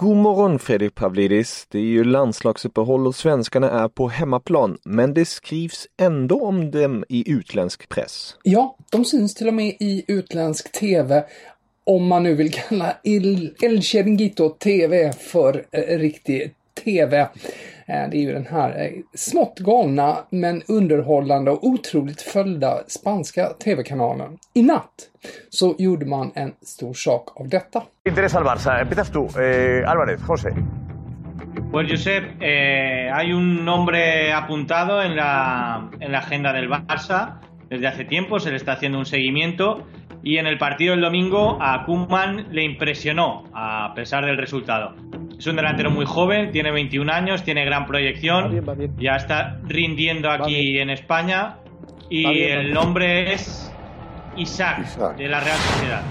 God morgon Fredrik Pavlidis. Det är ju landslagsuppehåll och svenskarna är på hemmaplan, men det skrivs ändå om dem i utländsk press. Ja, de syns till och med i utländsk TV om man nu vill kalla El, El Chiringuito TV för eh, riktig TV. Eh, det är ju den här eh, smått galna men underhållande och otroligt följda spanska TV-kanalen. I natt så gjorde man en stor sak av detta. interesa al Barça? Empiezas tú, eh, Álvarez, José. Pues Josep, eh, hay un nombre apuntado en la, en la agenda del Barça desde hace tiempo, se le está haciendo un seguimiento y en el partido del domingo a Koeman le impresionó a pesar del resultado. Es un delantero muy joven, tiene 21 años, tiene gran proyección, ya está rindiendo aquí en España y Va bien, va el bien. nombre es Isaac, de la Real Sociedad.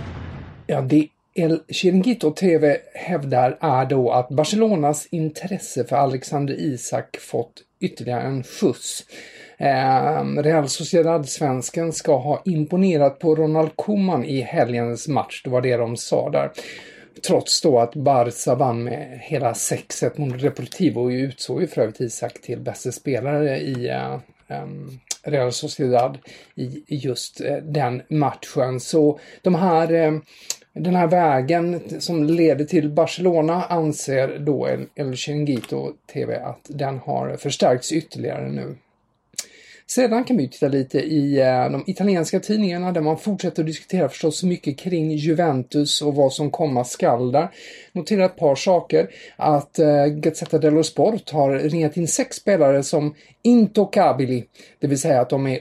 Det El Chiringuito TV hävdar är då att Barcelonas intresse för Alexander Isak fått ytterligare en skjuts. Eh, Real Sociedad-svensken ska ha imponerat på Ronald Koeman i helgens match. Det var det de sa där. Trots då att Barca vann med hela 6-1 mot Deportivo och utsåg ju för övrigt Isak till bästa spelare i eh, em, Real Sociedad i i just eh, den matchen. Så de här, eh, den här vägen som leder till Barcelona anser då El, El Chiringuito TV att den har förstärkts ytterligare nu. Sedan kan vi ju titta lite i eh, de italienska tidningarna där man fortsätter att diskutera förstås mycket kring Juventus och vad som komma skall där. Notera ett par saker. Att eh, Gazzetta dello Sport har ringat in sex spelare som intocabili, det vill säga att de är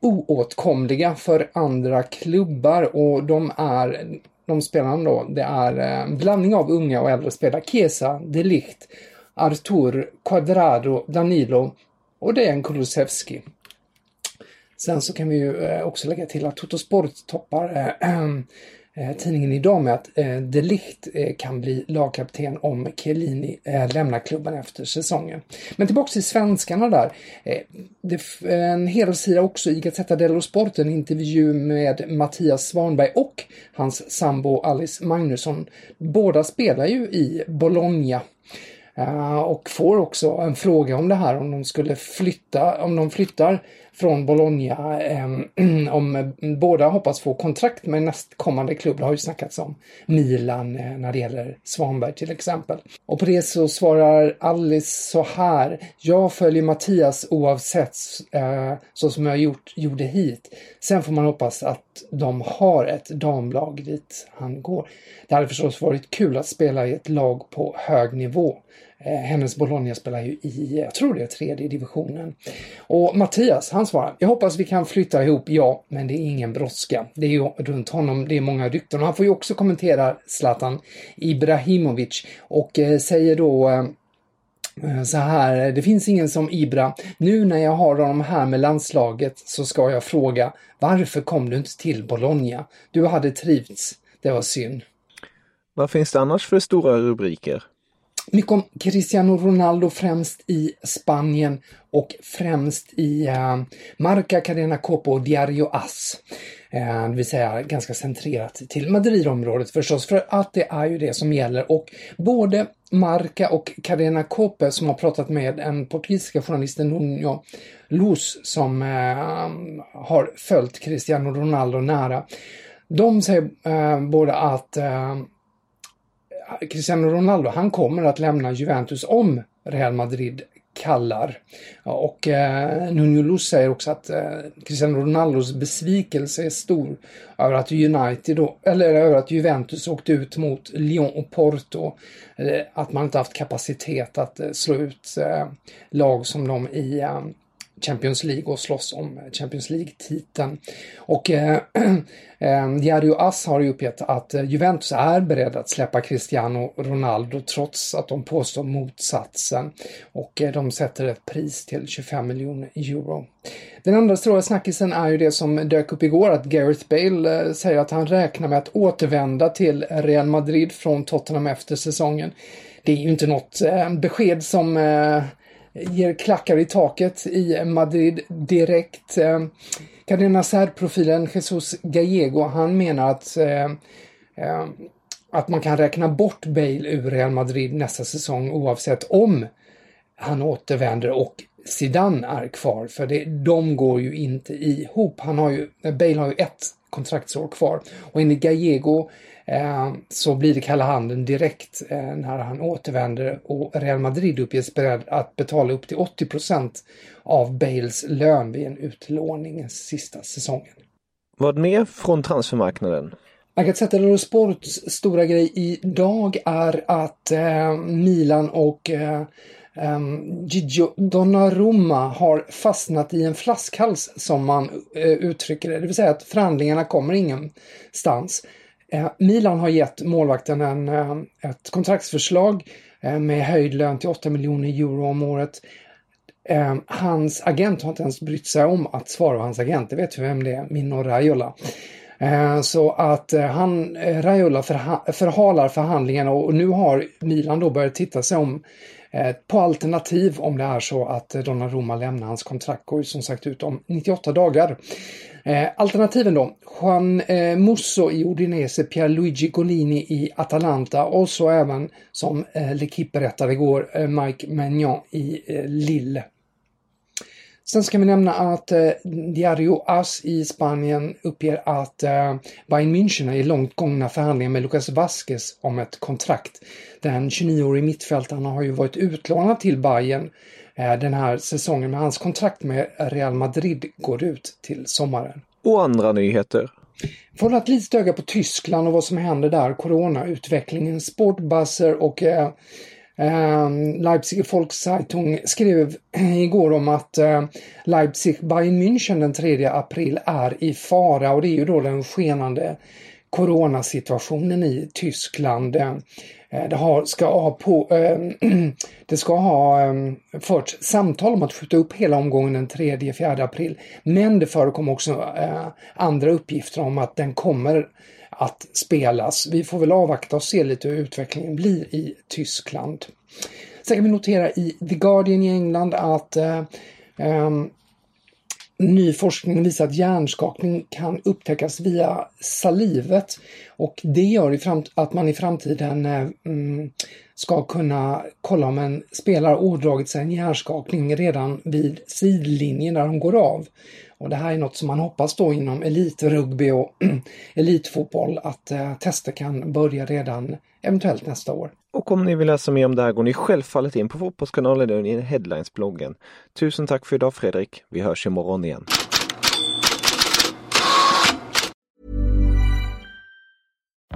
oåtkomliga för andra klubbar och de är de spelarna då, det är eh, en blandning av unga och äldre spelare. Chiesa, Delicht, Artur, Quadrado, Danilo och det är en Kulusevski. Sen så kan vi ju eh, också lägga till att Totosport toppar äh, tidningen idag med att äh, De Ligt kan bli lagkapten om Chiellini äh, lämnar klubben efter säsongen. Men tillbaks till svenskarna där. Det en helsida också i Gazzetta dello Sport, en intervju med Mattias Svanberg och hans sambo Alice Magnusson. Båda spelar ju i Bologna. Eh, och får också en fråga om det här, om de skulle flytta, om de flyttar från Bologna, eh, om båda hoppas få kontrakt med nästkommande klubb. Det har ju snackats om Milan eh, när det gäller Svanberg till exempel. Och på det så svarar Alice så här. Jag följer Mattias oavsett eh, så som jag gjort, gjorde hit. Sen får man hoppas att de har ett damlag dit han går. Det hade förstås varit kul att spela i ett lag på hög nivå. Eh, hennes Bologna spelar ju i, jag tror det är tredje divisionen. Och Mattias, han svarar, jag hoppas vi kan flytta ihop, ja, men det är ingen brådska. Det är ju runt honom, det är många rykten. Och han får ju också kommentera Zlatan Ibrahimovic och eh, säger då Eh, eh Så här, det finns ingen som Ibra. Nu när jag har honom här med landslaget så ska jag fråga varför kom du inte till Bologna? Du hade trivts. Det var synd. Vad finns det annars för stora rubriker? Mycket om Cristiano Ronaldo främst i Spanien och främst i eh, Marca Cadena Copa och Diario As. Eh, det vill säga ganska centrerat till Madridområdet förstås, för att det är ju det som gäller. Och både Marca och Cadena Cope som har pratat med den portugisiska journalisten Nuno Luz som eh, har följt Cristiano Ronaldo nära. De säger eh, båda att eh, Cristiano Ronaldo, han kommer att lämna Juventus om Real Madrid kallar. Ja, Och eh, Nuno Luz säger också att eh, Cristiano Ronaldos besvikelse är stor över att United då, eller över att Juventus åkte ut mot Lyon och Porto. Eh, att man inte haft kapacitet att eh, slå ut eh, lag som de i eh, Champions League och slåss om Champions League-titeln. Och eh, eh, Diario As har ju uppgett att eh, Juventus är beredd att släppa Cristiano Ronaldo trots att de påstår motsatsen. Och eh, de sätter ett pris till 25 miljoner euro. Den andra stora snackisen är ju det som dök upp igår att Gareth Bale eh, säger att han räknar med att återvända till Real Madrid från Tottenham efter säsongen. Det är ju inte något eh, besked som eh, ger klackar i taket i Madrid direkt. Eh, Cadena Ser-profilen Jesus Gallego, han menar att, eh, eh, att man kan räkna bort Bale ur Real Madrid nästa säsong oavsett om han återvänder och Zidane är kvar, för det, de går ju inte ihop. Han har ju, Bale har ju ett kontraktsår kvar och enligt Gallego eh, så blir det kalla handen direkt eh, när han återvänder och Real Madrid uppges beredd att betala upp till 80 procent av Bales lön vid en utlåning sista säsongen. Vad mer från transfermarknaden? Gazzetta dello Sports stora grej idag är att eh, Milan och eh, Um, Gigio Donnarumma har fastnat i en flaskhals som man uh, uttrycker det. Det vill säga att förhandlingarna kommer ingenstans. Uh, Milan har gett målvakten en, uh, ett kontraktsförslag med höjd lön till 8 miljoner euro om året. Ehm, hans agent har inte ens brytt sig om att svara hans agent, det vet vi vem det är, Mino Raiola. Ehm, så att han, Raiola förhalar förhandlingarna och nu har Milan då börjat titta sig om Eh, på alternativ om det är så att eh, Donnarumma lämnar hans kontrakt går ju som sagt ut om 98 dagar. Eh, alternativen då, Juan Musso i Udinese, Pierluigi Golini i Atalanta och så även som L'Equipe berättade igår, Mike Magnon i Lille. Sen ska vi nämna att eh, Diario As i Spanien uppger att eh, Bayern München är i långt gångna förhandlingar med Lucas Vasquez om ett kontrakt. Den 29-årige mittfältaren har ju varit utlånad till Bayern eh, den här säsongen, men hans kontrakt med Real Madrid går ut till sommaren. Och andra nyheter. Får hålla ett litet öga på Tyskland och vad som händer där, coronautvecklingen, sportbuzzer och eh, Ehm, Leipzig Volkszeitung skrev igår om att eh, Leipzig Bayern München den 3 april är i fara och det är ju då den skenande coronasituationen i Tyskland. Eh, det har, ska ha på, ehm, det ska ha ehm, förts samtal om att skjuta upp hela omgången den 3-4 april. Men det förekom också eh, andra uppgifter om att den kommer att spelas. Vi får väl avvakta och se lite hur utvecklingen blir i Tyskland. Sen kan vi notera i The Guardian i England att eh, eh, ny forskning visar att hjärnskakning kan upptäckas via salivet och det gör att man i framtiden eh, mm, ska kunna kolla om en spelare ådragit sig en hjärnskakning redan vid sidlinjen där de går av. Och det här är något som man hoppas då inom elitrugby och elitfotboll att eh, tester kan börja redan eventuellt nästa år. Och om ni vill läsa mer om det här går ni självfallet in på Fotbollskanalen i Headlines-bloggen. Tusen tack för idag Fredrik. Vi hörs imorgon igen.